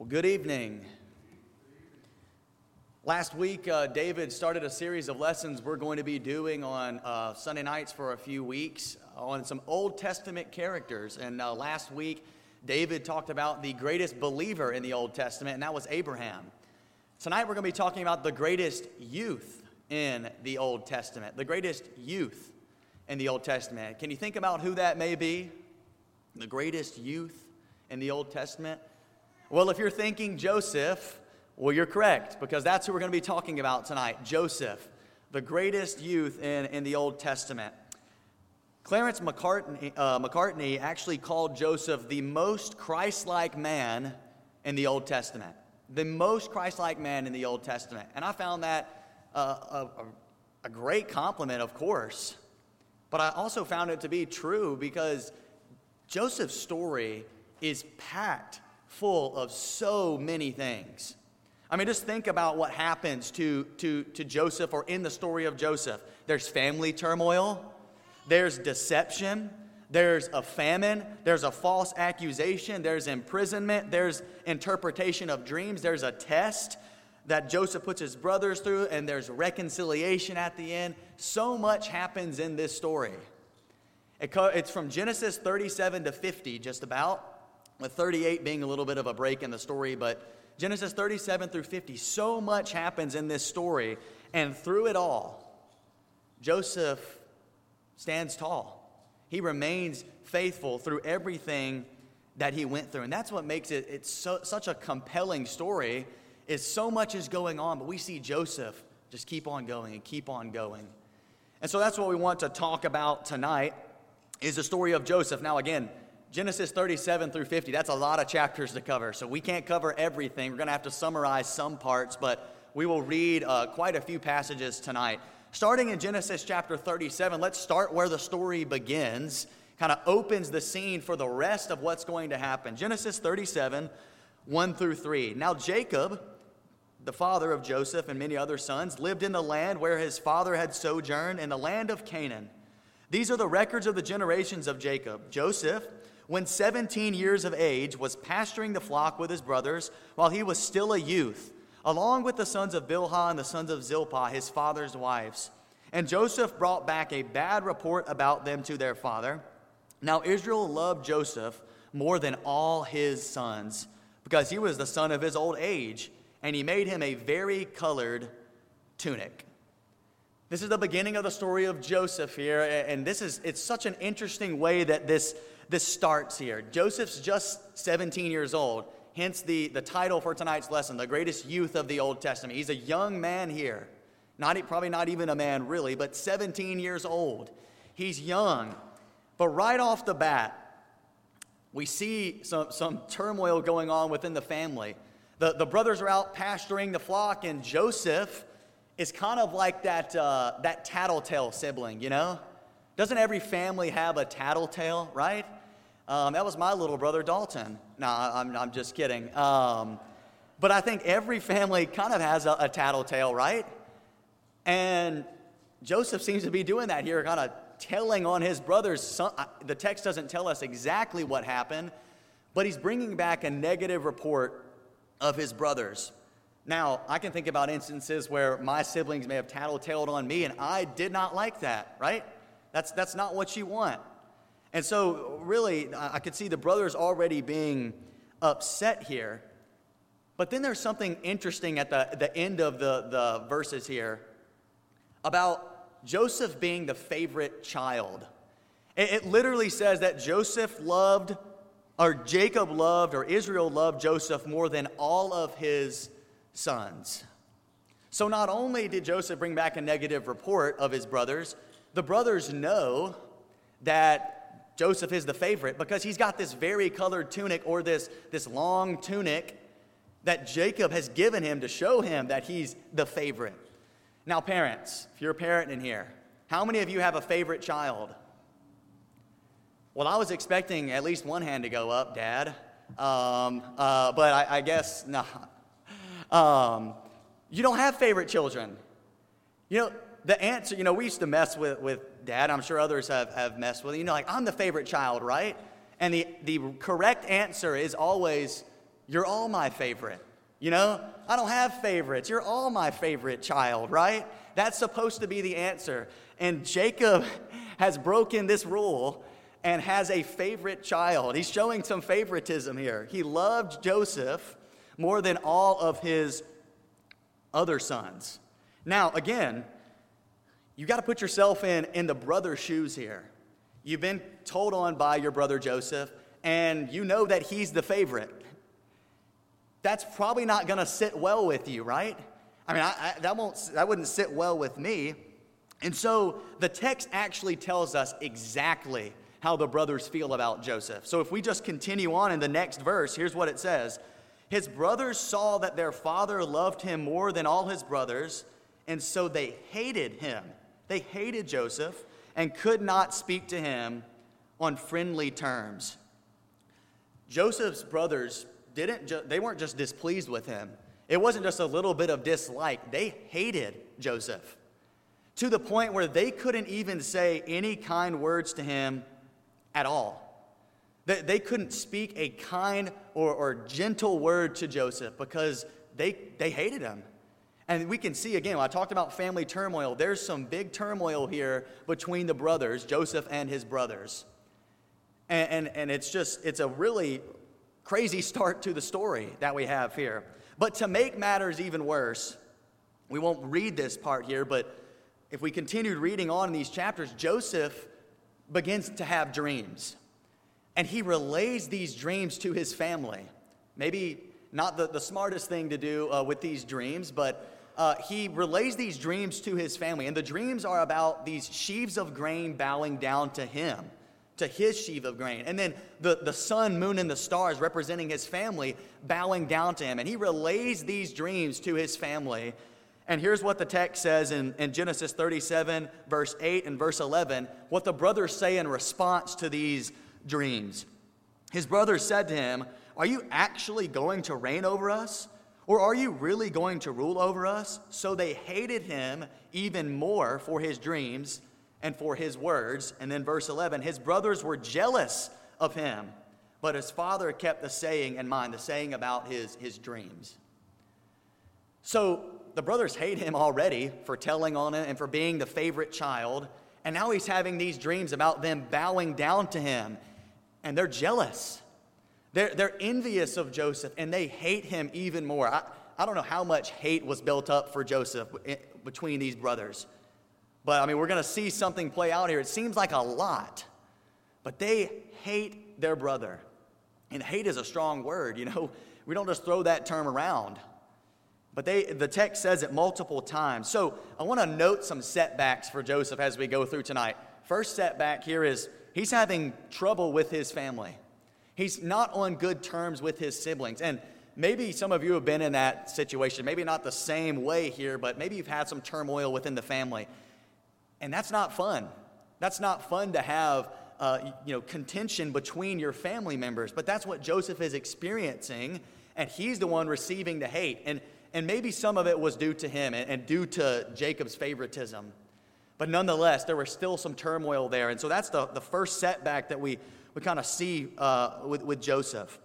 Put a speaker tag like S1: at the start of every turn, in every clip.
S1: Well, good evening. Last week, uh, David started a series of lessons we're going to be doing on uh, Sunday nights for a few weeks on some Old Testament characters. And uh, last week, David talked about the greatest believer in the Old Testament, and that was Abraham. Tonight, we're going to be talking about the greatest youth in the Old Testament. The greatest youth in the Old Testament. Can you think about who that may be? The greatest youth in the Old Testament? Well, if you're thinking Joseph, well, you're correct, because that's who we're going to be talking about tonight Joseph, the greatest youth in, in the Old Testament. Clarence Macartney, uh, Macartney actually called Joseph the most Christ like man in the Old Testament. The most Christ like man in the Old Testament. And I found that uh, a, a great compliment, of course. But I also found it to be true because Joseph's story is packed full of so many things. I mean, just think about what happens to, to, to Joseph or in the story of Joseph. There's family turmoil, there's deception, there's a famine, there's a false accusation, there's imprisonment, there's interpretation of dreams, there's a test that Joseph puts his brothers through, and there's reconciliation at the end. So much happens in this story. It co- it's from Genesis 37 to 50, just about, with 38 being a little bit of a break in the story, but Genesis 37 through 50, so much happens in this story, and through it all, Joseph stands tall. He remains faithful through everything that he went through. And that's what makes it it's so, such a compelling story is so much is going on, but we see Joseph just keep on going and keep on going. And so that's what we want to talk about tonight is the story of Joseph. Now again, Genesis 37 through 50, that's a lot of chapters to cover. So we can't cover everything. We're going to have to summarize some parts, but we will read uh, quite a few passages tonight. Starting in Genesis chapter 37, let's start where the story begins, kind of opens the scene for the rest of what's going to happen. Genesis 37, 1 through 3. Now, Jacob, the father of Joseph and many other sons, lived in the land where his father had sojourned, in the land of Canaan. These are the records of the generations of Jacob. Joseph, when 17 years of age, was pasturing the flock with his brothers while he was still a youth, along with the sons of Bilhah and the sons of Zilpah, his father's wives. And Joseph brought back a bad report about them to their father. Now Israel loved Joseph more than all his sons, because he was the son of his old age, and he made him a very colored tunic. This is the beginning of the story of Joseph here, and this is it's such an interesting way that this this starts here. Joseph's just 17 years old, hence the, the title for tonight's lesson, The Greatest Youth of the Old Testament. He's a young man here. Not, probably not even a man, really, but 17 years old. He's young. But right off the bat, we see some, some turmoil going on within the family. The, the brothers are out pasturing the flock, and Joseph is kind of like that, uh, that tattletale sibling, you know? Doesn't every family have a tattletale, right? Um, that was my little brother Dalton. No, I'm, I'm just kidding. Um, but I think every family kind of has a, a tattletale, right? And Joseph seems to be doing that here, kind of telling on his brothers. Some, the text doesn't tell us exactly what happened, but he's bringing back a negative report of his brothers. Now, I can think about instances where my siblings may have tattletaled on me, and I did not like that, right? That's, that's not what you want. And so, really, I could see the brothers already being upset here. But then there's something interesting at the, the end of the, the verses here about Joseph being the favorite child. It, it literally says that Joseph loved, or Jacob loved, or Israel loved Joseph more than all of his sons. So not only did Joseph bring back a negative report of his brothers, the brothers know that Joseph is the favorite because he's got this vari-colored tunic or this, this long tunic that Jacob has given him to show him that he's the favorite. Now, parents, if you're a parent in here, how many of you have a favorite child? Well, I was expecting at least one hand to go up, Dad. Um, uh, but I, I guess not. Um, you don't have favorite children. You know, the answer, you know, we used to mess with, with dad. I'm sure others have, have messed with it. You know, like, I'm the favorite child, right? And the, the correct answer is always, You're all my favorite. You know, I don't have favorites. You're all my favorite child, right? That's supposed to be the answer. And Jacob has broken this rule and has a favorite child. He's showing some favoritism here. He loved Joseph more than all of his other sons. Now, again, you got to put yourself in, in the brother's shoes here. You've been told on by your brother Joseph, and you know that he's the favorite. That's probably not going to sit well with you, right? I mean, I, I, that, won't, that wouldn't sit well with me. And so the text actually tells us exactly how the brothers feel about Joseph. So if we just continue on in the next verse, here's what it says His brothers saw that their father loved him more than all his brothers, and so they hated him. They hated Joseph and could not speak to him on friendly terms. Joseph's brothers didn't ju- they weren't just displeased with him. It wasn't just a little bit of dislike. They hated Joseph to the point where they couldn't even say any kind words to him at all. They, they couldn't speak a kind or, or gentle word to Joseph because they, they hated him. And we can see again, I talked about family turmoil. There's some big turmoil here between the brothers, Joseph and his brothers. And, and, and it's just, it's a really crazy start to the story that we have here. But to make matters even worse, we won't read this part here, but if we continued reading on in these chapters, Joseph begins to have dreams. And he relays these dreams to his family. Maybe not the, the smartest thing to do uh, with these dreams, but uh, he relays these dreams to his family. And the dreams are about these sheaves of grain bowing down to him, to his sheaf of grain. And then the, the sun, moon, and the stars representing his family bowing down to him. And he relays these dreams to his family. And here's what the text says in, in Genesis 37, verse 8 and verse 11, what the brothers say in response to these dreams. His brothers said to him, Are you actually going to reign over us? Or are you really going to rule over us? So they hated him even more for his dreams and for his words. And then verse 11, his brothers were jealous of him, but his father kept the saying in mind, the saying about his, his dreams. So the brothers hate him already for telling on it and for being the favorite child. And now he's having these dreams about them bowing down to him. And they're jealous. They're, they're envious of Joseph and they hate him even more. I, I don't know how much hate was built up for Joseph eh, between these brothers. But I mean, we're going to see something play out here. It seems like a lot. But they hate their brother. And hate is a strong word, you know. We don't just throw that term around. But they, the text says it multiple times. So I want to note some setbacks for Joseph as we go through tonight. First setback here is he's having trouble with his family. He's not on good terms with his siblings. And maybe some of you have been in that situation. Maybe not the same way here, but maybe you've had some turmoil within the family. And that's not fun. That's not fun to have uh, you know, contention between your family members. But that's what Joseph is experiencing, and he's the one receiving the hate. And and maybe some of it was due to him and, and due to Jacob's favoritism. But nonetheless, there was still some turmoil there. And so that's the, the first setback that we, we kind of see uh, with, with Joseph.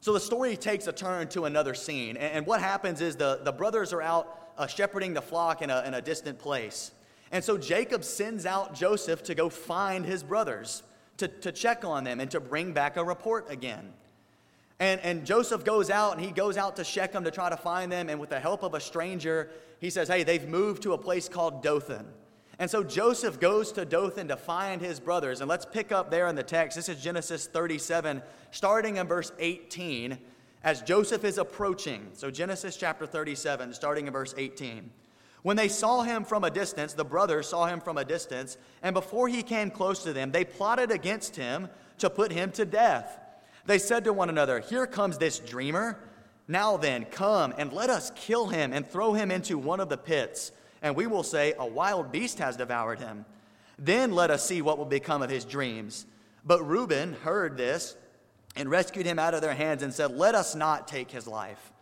S1: So the story takes a turn to another scene. And, and what happens is the, the brothers are out uh, shepherding the flock in a, in a distant place. And so Jacob sends out Joseph to go find his brothers, to, to check on them, and to bring back a report again. And, and Joseph goes out and he goes out to Shechem to try to find them. And with the help of a stranger, he says, Hey, they've moved to a place called Dothan. And so Joseph goes to Dothan to find his brothers. And let's pick up there in the text. This is Genesis 37, starting in verse 18, as Joseph is approaching. So Genesis chapter 37, starting in verse 18. When they saw him from a distance, the brothers saw him from a distance, and before he came close to them, they plotted against him to put him to death. They said to one another, Here comes this dreamer. Now then, come and let us kill him and throw him into one of the pits, and we will say, A wild beast has devoured him. Then let us see what will become of his dreams. But Reuben heard this and rescued him out of their hands and said, Let us not take his life.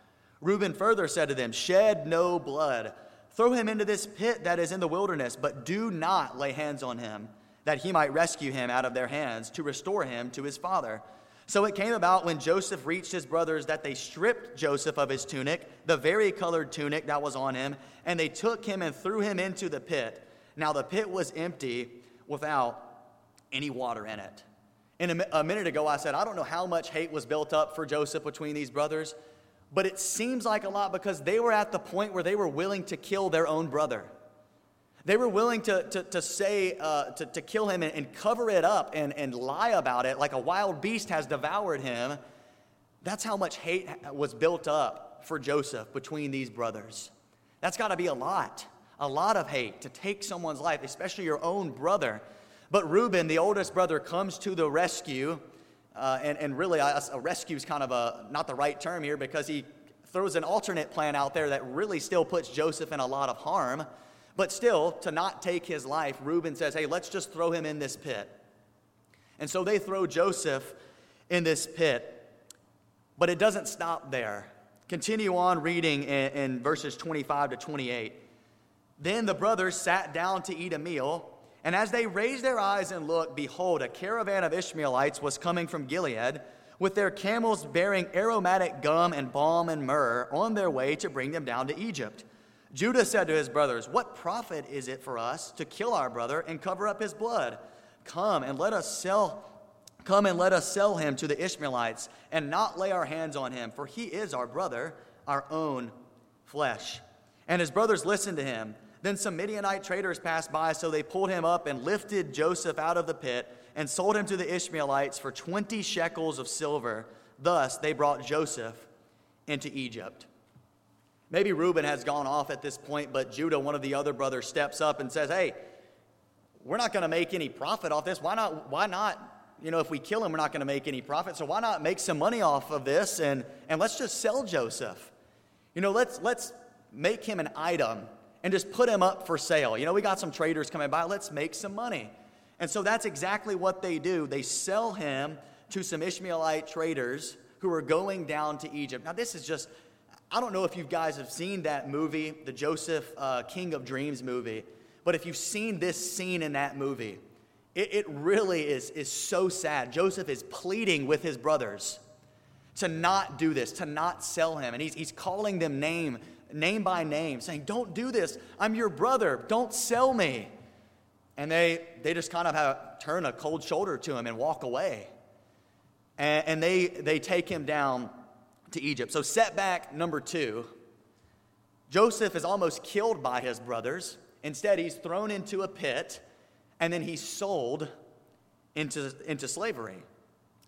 S1: Reuben further said to them, Shed no blood. Throw him into this pit that is in the wilderness, but do not lay hands on him, that he might rescue him out of their hands to restore him to his father. So it came about when Joseph reached his brothers that they stripped Joseph of his tunic, the very colored tunic that was on him, and they took him and threw him into the pit. Now the pit was empty without any water in it. And a, minute ago, I said, I don't know how much hate was built up for Joseph between these brothers, but it seems like a lot because they were at the point where they were willing to kill their own brother. They were willing to, to, to say, uh, to, to kill him and, and cover it up and, and lie about it like a wild beast has devoured him. That's how much hate was built up for Joseph between these brothers. That's got to be a lot, a lot of hate to take someone's life, especially your own brother. But Reuben, the oldest brother, comes to the rescue. Uh, and, and really, a, a rescue is kind of a, not the right term here because he throws an alternate plan out there that really still puts Joseph in a lot of harm. But still, to not take his life, Reuben says, hey, let's just throw him in this pit. And so they throw Joseph in this pit. But it doesn't stop there. Continue on reading in, in verses 25 to 28. Then the brothers sat down to eat a meal. And as they raised their eyes and looked, behold, a caravan of Ishmaelites was coming from Gilead with their camels bearing aromatic gum and balm and myrrh on their way to bring them down to Egypt. Judah said to his brothers, What profit is it for us to kill our brother and cover up his blood? Come and let us sell Come and let us sell him to the Ishmaelites and not lay our hands on him, for he is our brother, our own flesh. And his brothers listened to him. Then some Midianite traders passed by, so they pulled him up and lifted Joseph out of the pit and sold him to the Ishmaelites for 20 shekels of silver. Thus they brought Joseph into Egypt. Maybe Reuben has gone off at this point, but Judah, one of the other brothers, steps up and says, Hey, we're not going to make any profit off this. Why not? Why not? You know, if we kill him, we're not going to make any profit. So why not make some money off of this and, and let's just sell Joseph? You know, let's, let's make him an item and just put him up for sale. You know, we got some traders coming by. Let's make some money. And so that's exactly what they do. They sell him to some Ishmaelite traders who are going down to Egypt. Now, this is just I don't know if you guys have seen that movie, the Joseph uh, King of Dreams movie, but if you've seen this scene in that movie, it, it really is, is so sad. Joseph is pleading with his brothers to not do this, to not sell him. And he's, he's calling them name, name by name, saying, Don't do this. I'm your brother. Don't sell me. And they, they just kind of have, turn a cold shoulder to him and walk away. And, and they, they take him down to Egypt. So, setback number two Joseph is almost killed by his brothers. Instead, he's thrown into a pit and then he's sold into, into slavery.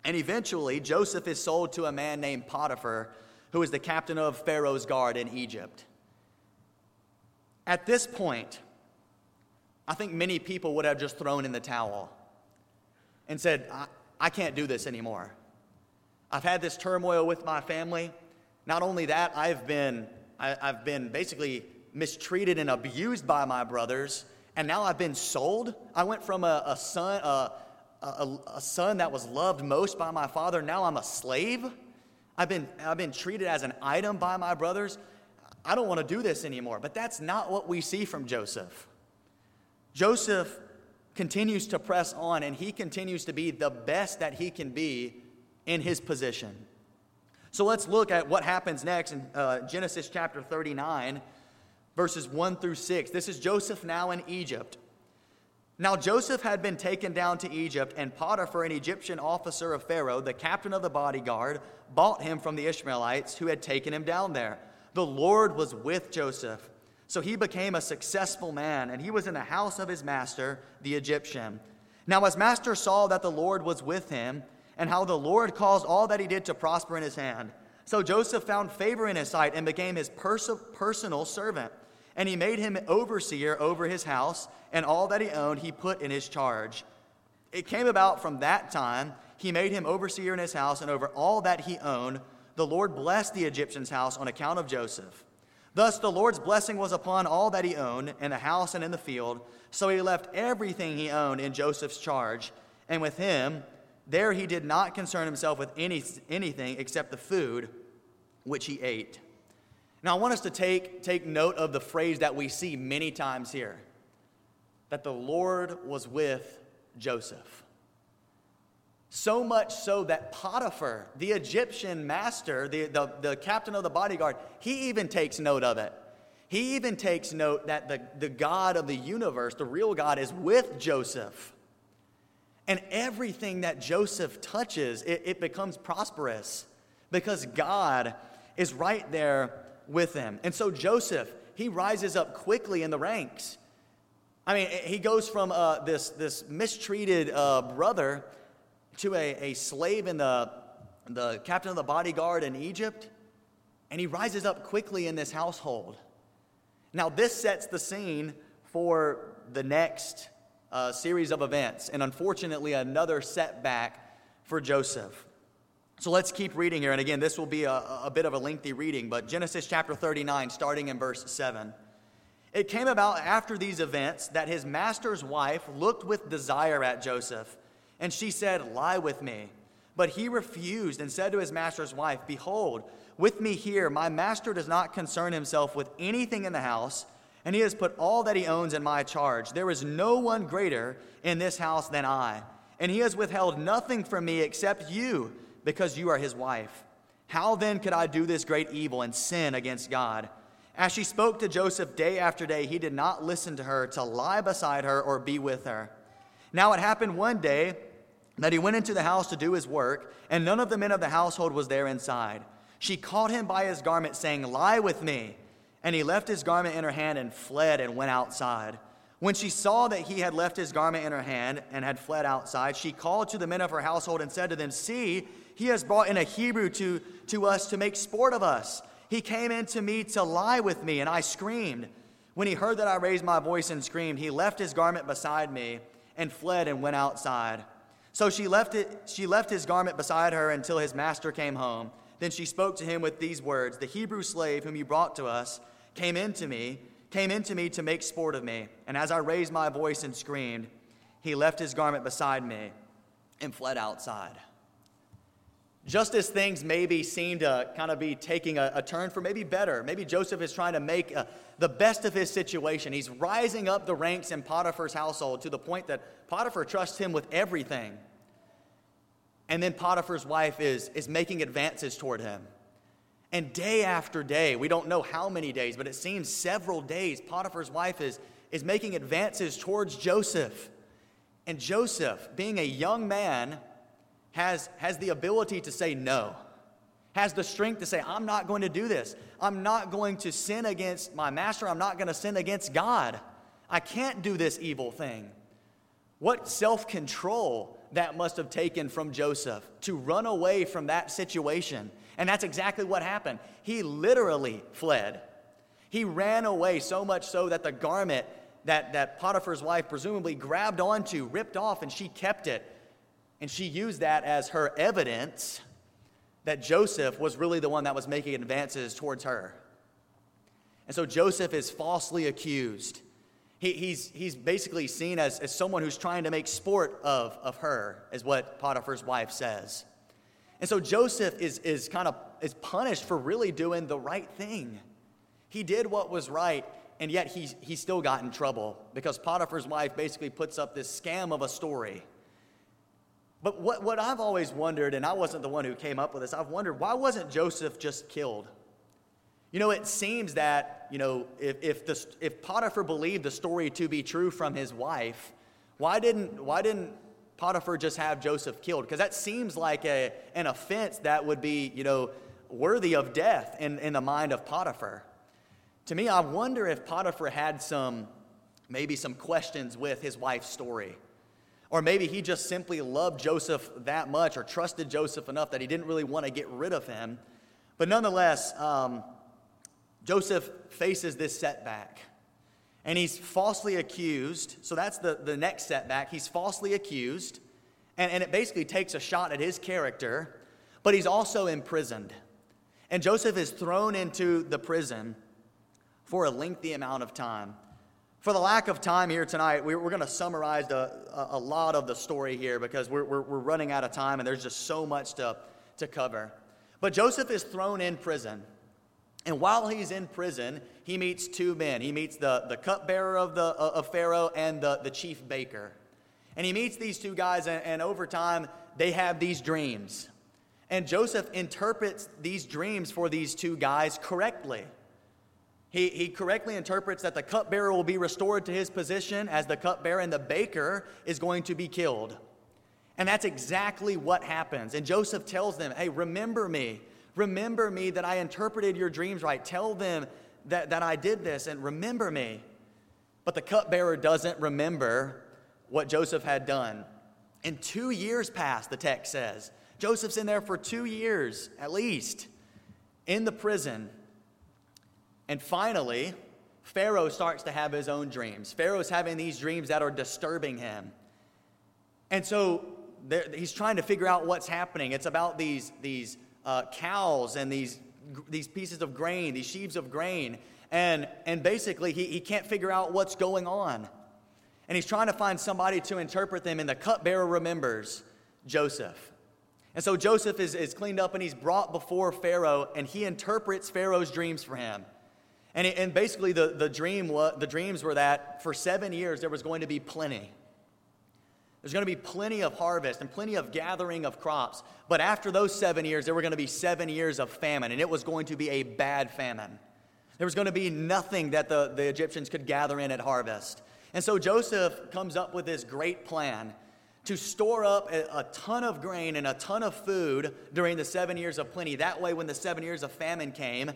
S1: And eventually, Joseph is sold to a man named Potiphar, who is the captain of Pharaoh's guard in Egypt. At this point, I think many people would have just thrown in the towel and said, I, I can't do this anymore. I've had this turmoil with my family. Not only that, I've been, I, have been basically mistreated and abused by my brothers, and now I've been sold. I went from a, a son, a, a, a son that was loved most by my father. Now I'm a slave. I've been, I've been treated as an item by my brothers. I don't want to do this anymore. But that's not what we see from Joseph. Joseph continues to press on, and he continues to be the best that he can be in his position. So let's look at what happens next in uh, Genesis chapter 39, verses 1 through 6. This is Joseph now in Egypt. Now Joseph had been taken down to Egypt, and Potiphar, an Egyptian officer of Pharaoh, the captain of the bodyguard, bought him from the Ishmaelites who had taken him down there. The Lord was with Joseph. So he became a successful man, and he was in the house of his master, the Egyptian. Now, his master saw that the Lord was with him, and how the Lord caused all that he did to prosper in his hand. So Joseph found favor in his sight and became his pers- personal servant. And he made him overseer over his house, and all that he owned he put in his charge. It came about from that time, he made him overseer in his house, and over all that he owned, the Lord blessed the Egyptian's house on account of Joseph. Thus the Lord's blessing was upon all that he owned, in the house and in the field. So he left everything he owned in Joseph's charge, and with him there he did not concern himself with any, anything except the food which he ate. Now, I want us to take, take note of the phrase that we see many times here that the Lord was with Joseph. So much so that Potiphar, the Egyptian master, the, the, the captain of the bodyguard, he even takes note of it. He even takes note that the, the God of the universe, the real God, is with Joseph. And everything that Joseph touches, it, it becomes prosperous because God is right there with them. And so Joseph, he rises up quickly in the ranks. I mean, he goes from uh, this, this mistreated uh, brother to a, a slave in the, the captain of the bodyguard in Egypt, and he rises up quickly in this household. Now, this sets the scene for the next uh, series of events, and unfortunately, another setback for Joseph. So let's keep reading here. And again, this will be a, a bit of a lengthy reading, but Genesis chapter 39, starting in verse 7. It came about after these events that his master's wife looked with desire at Joseph, and she said, Lie with me. But he refused and said to his master's wife, Behold, with me here, my master does not concern himself with anything in the house, and he has put all that he owns in my charge. There is no one greater in this house than I, and he has withheld nothing from me except you, because you are his wife. How then could I do this great evil and sin against God? As she spoke to Joseph day after day, he did not listen to her to lie beside her or be with her. Now it happened one day that he went into the house to do his work, and none of the men of the household was there inside. She caught him by his garment, saying, Lie with me. And he left his garment in her hand and fled and went outside. When she saw that he had left his garment in her hand and had fled outside, she called to the men of her household and said to them, See, he has brought in a Hebrew to, to us to make sport of us. He came in to me to lie with me, and I screamed. When he heard that I raised my voice and screamed, he left his garment beside me and fled and went outside. So she left, it, she left his garment beside her until his master came home. Then she spoke to him with these words The Hebrew slave whom you brought to us came into me, came into me to make sport of me. And as I raised my voice and screamed, he left his garment beside me and fled outside. Just as things maybe seem to kind of be taking a, a turn for maybe better, maybe Joseph is trying to make uh, the best of his situation. He's rising up the ranks in Potiphar's household to the point that Potiphar trusts him with everything. And then Potiphar's wife is, is making advances toward him. And day after day, we don't know how many days, but it seems several days, Potiphar's wife is, is making advances towards Joseph. And Joseph, being a young man, has, has the ability to say no, has the strength to say, I'm not going to do this. I'm not going to sin against my master. I'm not going to sin against God. I can't do this evil thing. What self control that must have taken from Joseph to run away from that situation. And that's exactly what happened. He literally fled. He ran away so much so that the garment that, that Potiphar's wife presumably grabbed onto, ripped off, and she kept it and she used that as her evidence that Joseph was really the one that was making advances towards her. And so Joseph is falsely accused. He, he's, he's basically seen as, as someone who's trying to make sport of, of her, is what Potiphar's wife says. And so Joseph is, is kind of is punished for really doing the right thing. He did what was right, and yet he, he still got in trouble because Potiphar's wife basically puts up this scam of a story but what, what I've always wondered, and I wasn't the one who came up with this, I've wondered why wasn't Joseph just killed? You know, it seems that, you know, if, if, the, if Potiphar believed the story to be true from his wife, why didn't, why didn't Potiphar just have Joseph killed? Because that seems like a, an offense that would be, you know, worthy of death in, in the mind of Potiphar. To me, I wonder if Potiphar had some, maybe some questions with his wife's story. Or maybe he just simply loved Joseph that much or trusted Joseph enough that he didn't really want to get rid of him. But nonetheless, um, Joseph faces this setback. And he's falsely accused. So that's the, the next setback. He's falsely accused. And, and it basically takes a shot at his character. But he's also imprisoned. And Joseph is thrown into the prison for a lengthy amount of time. For the lack of time here tonight, we're, going to summarize a, a, lot of the story here because we're, we're, we're running out of time and there's just so much to, to cover. But Joseph is thrown in prison. And while he's in prison, he meets two men. He meets the, the cupbearer of, the, uh, of Pharaoh and the, the chief baker. And he meets these two guys, and, and over time, they have these dreams. And Joseph interprets these dreams for these two guys correctly. He, he correctly interprets that the cupbearer will be restored to his position as the cupbearer, and the baker is going to be killed. And that's exactly what happens. And Joseph tells them, Hey, remember me. Remember me that I interpreted your dreams right. Tell them that, that I did this, and remember me. But the cupbearer doesn't remember what Joseph had done. And two years pass, the text says. Joseph's in there for two years at least in the prison. And finally, Pharaoh starts to have his own dreams. Pharaoh's having these dreams that are disturbing him. And so he's trying to figure out what's happening. It's about these, these uh, cows and these, these pieces of grain, these sheaves of grain. And, and basically, he, he can't figure out what's going on. And he's trying to find somebody to interpret them, and the cupbearer remembers Joseph. And so Joseph is, is cleaned up and he's brought before Pharaoh, and he interprets Pharaoh's dreams for him. And, it, and basically, the, the, dream, the dreams were that for seven years there was going to be plenty. There's going to be plenty of harvest and plenty of gathering of crops. But after those seven years, there were going to be seven years of famine, and it was going to be a bad famine. There was going to be nothing that the, the Egyptians could gather in at harvest. And so Joseph comes up with this great plan to store up a, a, ton of grain and a ton of food during the seven years of plenty. That way, when the seven years of famine came,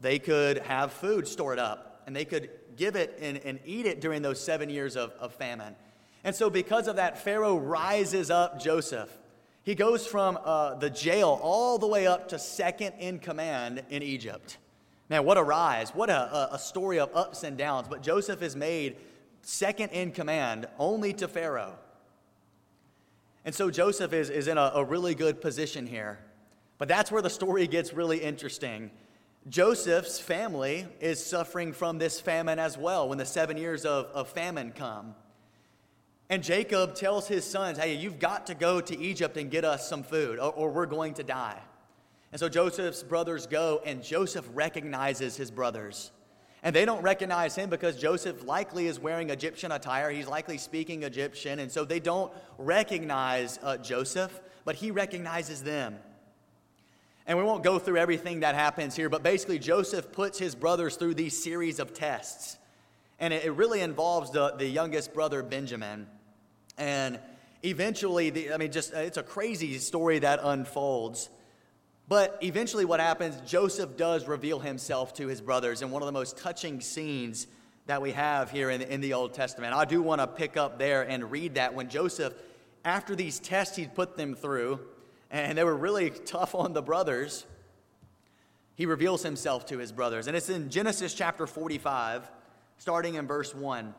S1: they could have food stored up and they could give it and, and eat it during those seven years of, of famine. And so, because of that, Pharaoh rises up Joseph. He goes from uh, the jail all the way up to second in command in Egypt. Man, what a rise. What a, a story of ups and downs. But Joseph is made second in command only to Pharaoh. And so Joseph is, is in a, a really good position here. But that's where the story gets really interesting. Joseph's family is suffering from this famine as well when the seven years of, of famine come. And Jacob tells his sons, Hey, you've got to go to Egypt and get us some food, or, or we're going to die. And so Joseph's brothers go, and Joseph recognizes his brothers. And they don't recognize him because Joseph likely is wearing Egyptian attire. He's likely speaking Egyptian. And so they don't recognize uh, Joseph, but he recognizes them. And we won't go through everything that happens here, but basically, Joseph puts his brothers through these series of tests. And it, really involves the, the youngest brother, Benjamin. And eventually, the, I mean, just it's a crazy story that unfolds. But eventually, what happens, Joseph does reveal himself to his brothers in one of the most touching scenes that we have here in, in the Old Testament. I do want to pick up there and read that when Joseph, after these tests he'd put them through, and they were really tough on the brothers, he reveals himself to his brothers. And it's in Genesis chapter 45, starting in verse 1.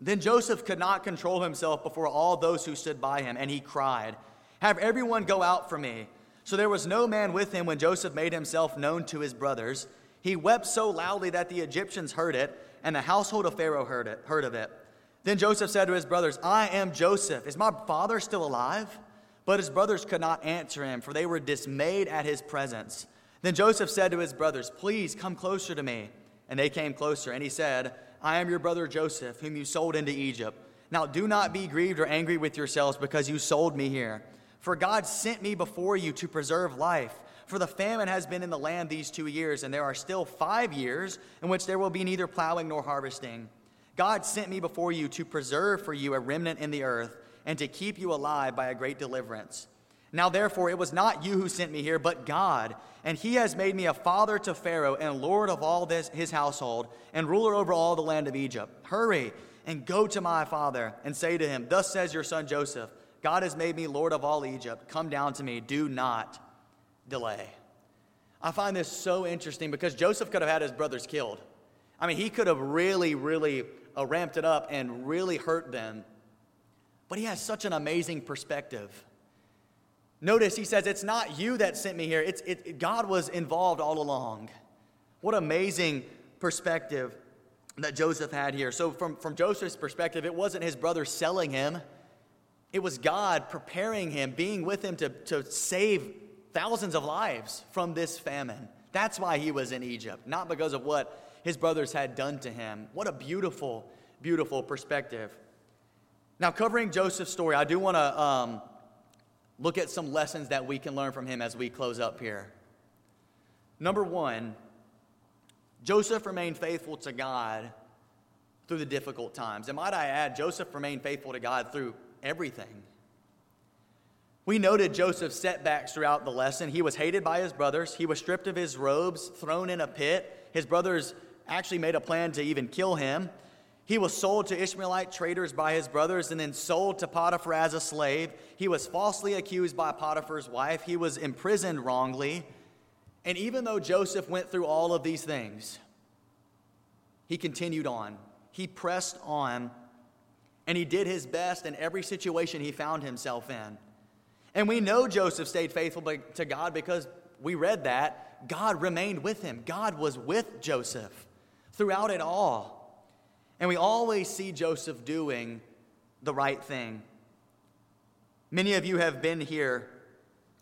S1: Then Joseph could not control himself before all those who stood by him, and he cried, Have everyone go out from me. So there was no man with him when Joseph made himself known to his brothers. He wept so loudly that the Egyptians heard it, and the household of Pharaoh heard, it, heard of it. Then Joseph said to his brothers, I am Joseph. Is my father still alive? But his brothers could not answer him, for they were dismayed at his presence. Then Joseph said to his brothers, Please come closer to me. And they came closer, and he said, I am your brother Joseph, whom you sold into Egypt. Now do not be grieved or angry with yourselves because you sold me here. For God sent me before you to preserve life. For the famine has been in the land these two years, and there are still five years in which there will be neither plowing nor harvesting. God sent me before you to preserve for you a remnant in the earth, and to keep you alive by a great deliverance. Now, therefore, it was not you who sent me here, but God. And he has made me a father to Pharaoh, and lord of all this, his household, and ruler over all the land of Egypt. Hurry and go to my father, and say to him, Thus says your son Joseph. God has made me Lord of all Egypt. Come down to me. Do not delay. I find this so interesting because Joseph could have had his brothers killed. I mean, he could have really, really uh, ramped it up and really hurt them. But he has such an amazing perspective. Notice he says, It's not you that sent me here, it's, it, God was involved all along. What amazing perspective that Joseph had here. So, from, from Joseph's perspective, it wasn't his brother selling him, it was God preparing him, being with him to, to save thousands of lives from this famine. That's why he was in Egypt, not because of what his brothers had done to him. What a beautiful, beautiful perspective. Now, covering Joseph's story, I do want to um, look at some lessons that we can learn from him as we close up here. Number one, Joseph remained faithful to God through the difficult times. And might I add, Joseph remained faithful to God through everything. We noted Joseph's setbacks throughout the lesson. He was hated by his brothers, he was stripped of his robes, thrown in a pit. His brothers actually made a plan to even kill him. He was sold to Ishmaelite traders by his brothers and then sold to Potiphar as a slave. He was falsely accused by Potiphar's wife. He was imprisoned wrongly. And even though Joseph went through all of these things, he continued on. He pressed on, and he did his best in every situation he found himself in. And we know Joseph stayed faithful to God because we read that. God remained with him, God was with Joseph throughout it all. And we always see Joseph doing the right thing. Many of you have been here,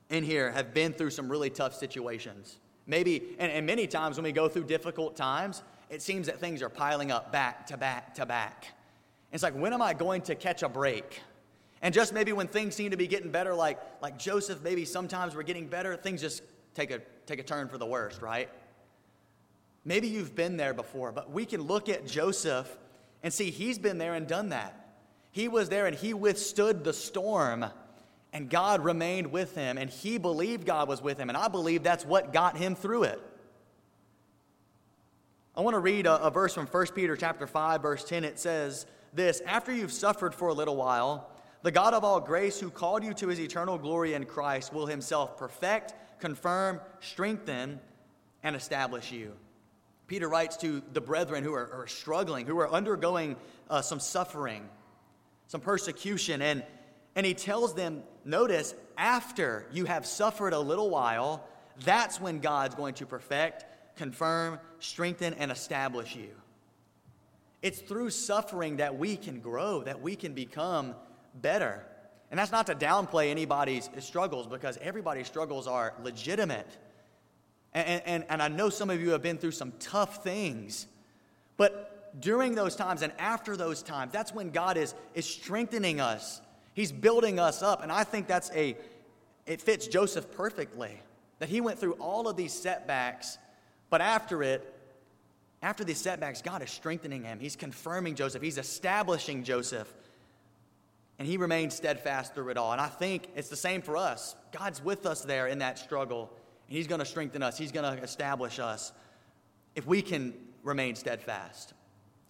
S1: in here, have been through some really tough situations. Maybe, and, and many times when we go through difficult times, it seems that things are piling up back to back to back. It's like, when am I going to catch a break? And just maybe when things seem to be getting better, like, like Joseph, maybe sometimes we're getting better, things just take a, take a turn for the worst, right? Maybe you've been there before, but we can look at Joseph and see, he's been there and done that. He was there and he withstood the storm, and God remained with him, and he believed God was with him, and I believe that's what got him through it. I want to read a, a verse from 1 Peter chapter 5, verse 10. It says this After you've suffered for a little while, the God of all grace, who called you to his eternal glory in Christ, will himself perfect, confirm, strengthen, and establish you. Peter writes to the brethren who are, are struggling, who are undergoing uh, some suffering, some persecution, and, and he tells them, notice, after you have suffered a little while, that's when God's going to perfect, confirm, strengthen, and establish you. It's through suffering that we can grow, that we can become better. And that's not to downplay anybody's struggles because everybody's struggles are legitimate. And, and, and I know some of you have been through some tough things. But during those times and after those times, that's when God is, is strengthening us. He's building us up. And I think that's a, it fits Joseph perfectly. That he went through all of these setbacks, but after it, after these setbacks, God is strengthening him. He's confirming Joseph, he's establishing Joseph. And he remained steadfast through it all. And I think it's the same for us. God's with us there in that struggle. He's going to strengthen us, He's going to establish us if we can remain steadfast.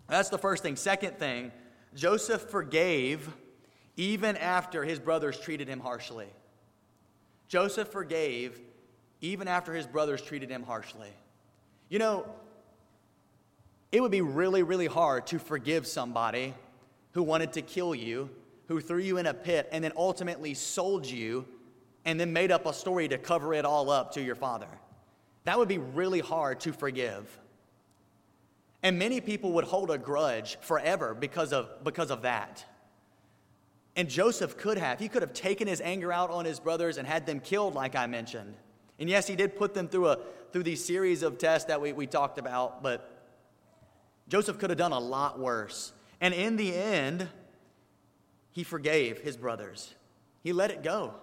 S1: That's the first thing. Second thing, Joseph forgave even after his brothers treated him harshly. Joseph forgave even after his brothers treated him harshly. You know, it would be really, really hard to forgive somebody who wanted to kill you, who threw you in a pit, and then ultimately sold you and then made up a story to cover it all up to your father. That would be really hard to forgive. And many people would hold a grudge forever because of, because of that. And Joseph could have. He could have taken his anger out on his brothers and had them killed, like I mentioned. And yes, he did put them through, a, through these series of tests that we, we talked about, but Joseph could have done a lot worse. And in the end, he forgave his brothers, he let it go.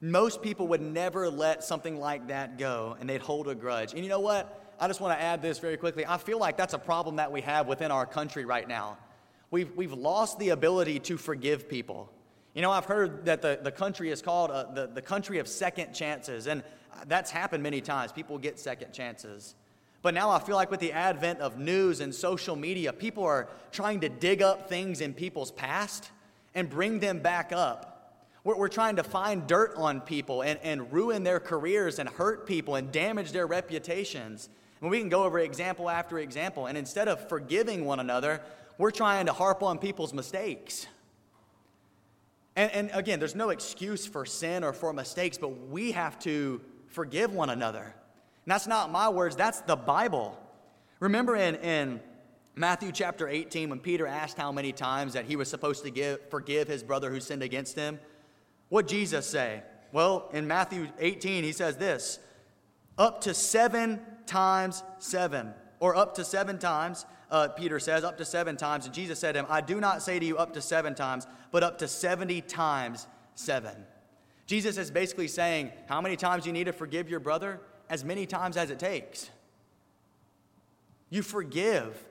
S1: Most people would never let something like that go and they'd hold a grudge. And you know what? I just want to add this very quickly. I feel like that's a problem that we have within our country right now. We've, we've lost the ability to forgive people. You know, I've heard that the, the country is called uh, the, the country of second chances, and that's happened many times. People get second chances. But now I feel like with the advent of news and social media, people are trying to dig up things in people's past and bring them back up we're, we're trying to find dirt on people and, and ruin their careers and hurt people and damage their reputations. And we can go over example after example. And instead of forgiving one another, we're trying to harp on people's mistakes. And, and, again, there's no excuse for sin or for mistakes, but we have to forgive one another. And that's not my words, that's the Bible. Remember in, in Matthew chapter 18, when Peter asked how many times that he was supposed to give, forgive his brother who sinned against him? What Jesus say? Well, in Matthew 18, he says this up to seven times seven, or up to seven times, uh, Peter says, up to seven times. And Jesus said to him, I do not say to you up to seven times, but up to 70 times seven. Jesus is basically saying, How many times you need to forgive your brother? As many times as it takes. You forgive.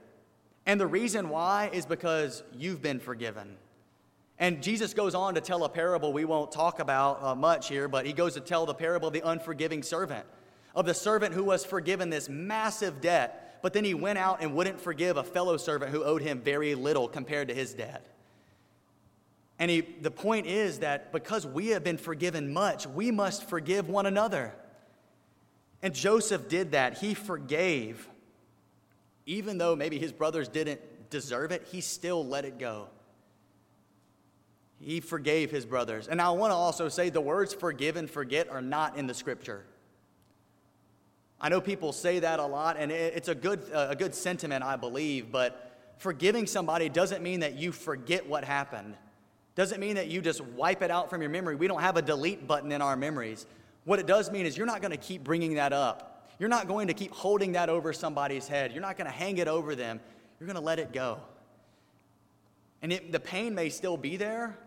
S1: And the reason why is because you've been forgiven. And Jesus goes on to tell a parable we won't talk about uh, much here, but he goes to tell the parable of the unforgiving servant, of the servant who was forgiven this massive debt, but then he went out and wouldn't forgive a fellow servant who owed him very little compared to his debt. And he, the point is that because we have been forgiven much, we must forgive one another. And Joseph did that. He forgave. Even though maybe his brothers didn't deserve it, he still let it go. He forgave his brothers. And I want to also say the words forgive and forget are not in the scripture. I know people say that a lot, and it's a good, a good sentiment, I believe, but forgiving somebody doesn't mean that you forget what happened. Doesn't mean that you just wipe it out from your memory. We don't have a delete button in our memories. What it does mean is you're not going to keep bringing that up. You're not going to keep holding that over somebody's head. You're not going to hang it over them. You're going to let it go. And it, the pain may still be there,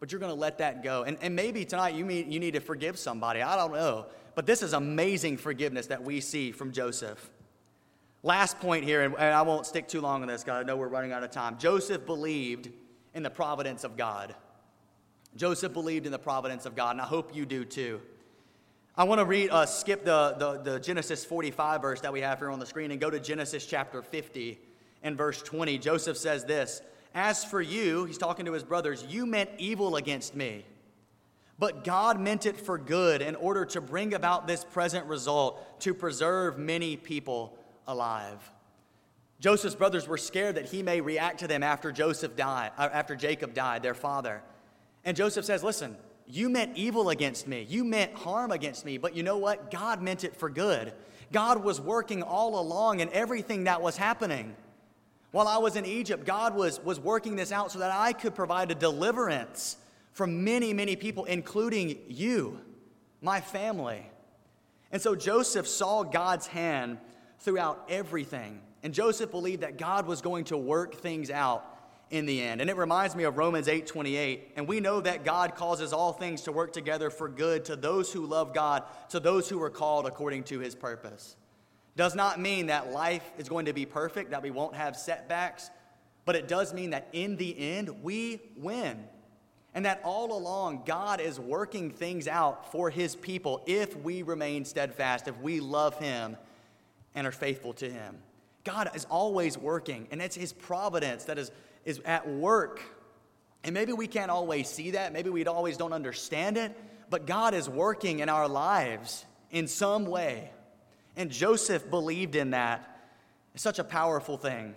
S1: but you're going to let that go. And, and maybe tonight you, mean, you need to forgive somebody. I don't know. But this is amazing forgiveness that we see from Joseph. Last point here, and I won't stick too long on this because I know we're running out of time. Joseph believed in the providence of God. Joseph believed in the providence of God, and I hope you do too. I want to read, uh, skip the, the, the Genesis 45 verse that we have here on the screen and go to Genesis chapter 50 and verse 20. Joseph says this As for you, he's talking to his brothers, you meant evil against me, but God meant it for good in order to bring about this present result to preserve many people alive. Joseph's brothers were scared that he may react to them after Joseph died, uh, after Jacob died, their father. And Joseph says, Listen, you meant evil against me. You meant harm against me. But you know what? God meant it for good. God was working all along in everything that was happening. While I was in Egypt, God was, was working this out so that I could provide a deliverance from many, many people, including you, my family. And so Joseph saw God's hand throughout everything. And Joseph believed that God was going to work things out in the end. And it reminds me of Romans 8:28. And we know that God causes all things to work together for good to those who love God, to those who are called according to his purpose. Does not mean that life is going to be perfect, that we won't have setbacks, but it does mean that in the end we win. And that all along God is working things out for his people if we remain steadfast, if we love him and are faithful to him. God is always working, and it's His providence that is, is at work. And maybe we can't always see that, maybe we always don't understand it, but God is working in our lives in some way. And Joseph believed in that. It's such a powerful thing.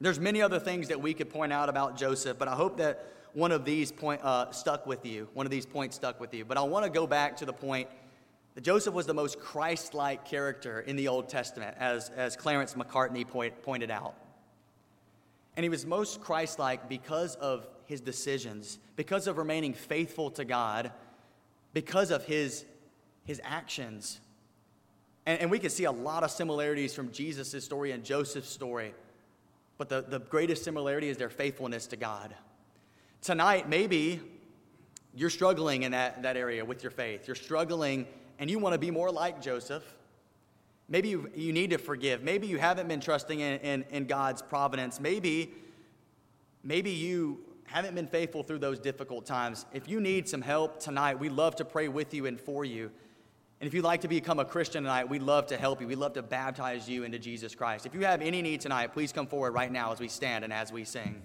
S1: There's many other things that we could point out about Joseph, but I hope that one of these point, uh, stuck with you. One of these points stuck with you. But I want to go back to the point that Joseph was the most Christ like character in the Old Testament, as, as Clarence Macartney point, pointed out. And he was most Christ like because of his decisions, because of remaining faithful to God, because of his, his actions. And, and we can see a lot of similarities from Jesus' story and Joseph's story, but the, the greatest similarity is their faithfulness to God. Tonight, maybe you're struggling in that, that area with your faith. You're struggling and you want to be more like Joseph, maybe you, you need to forgive. Maybe you haven't been trusting in, in, in God's providence. Maybe, maybe you haven't been faithful through those difficult times. If you need some help tonight, we'd love to pray with you and for you. And if you'd like to become a Christian tonight, we'd love to help you. We'd love to baptize you into Jesus Christ. If you have any need tonight, please come forward right now as we stand and as we sing.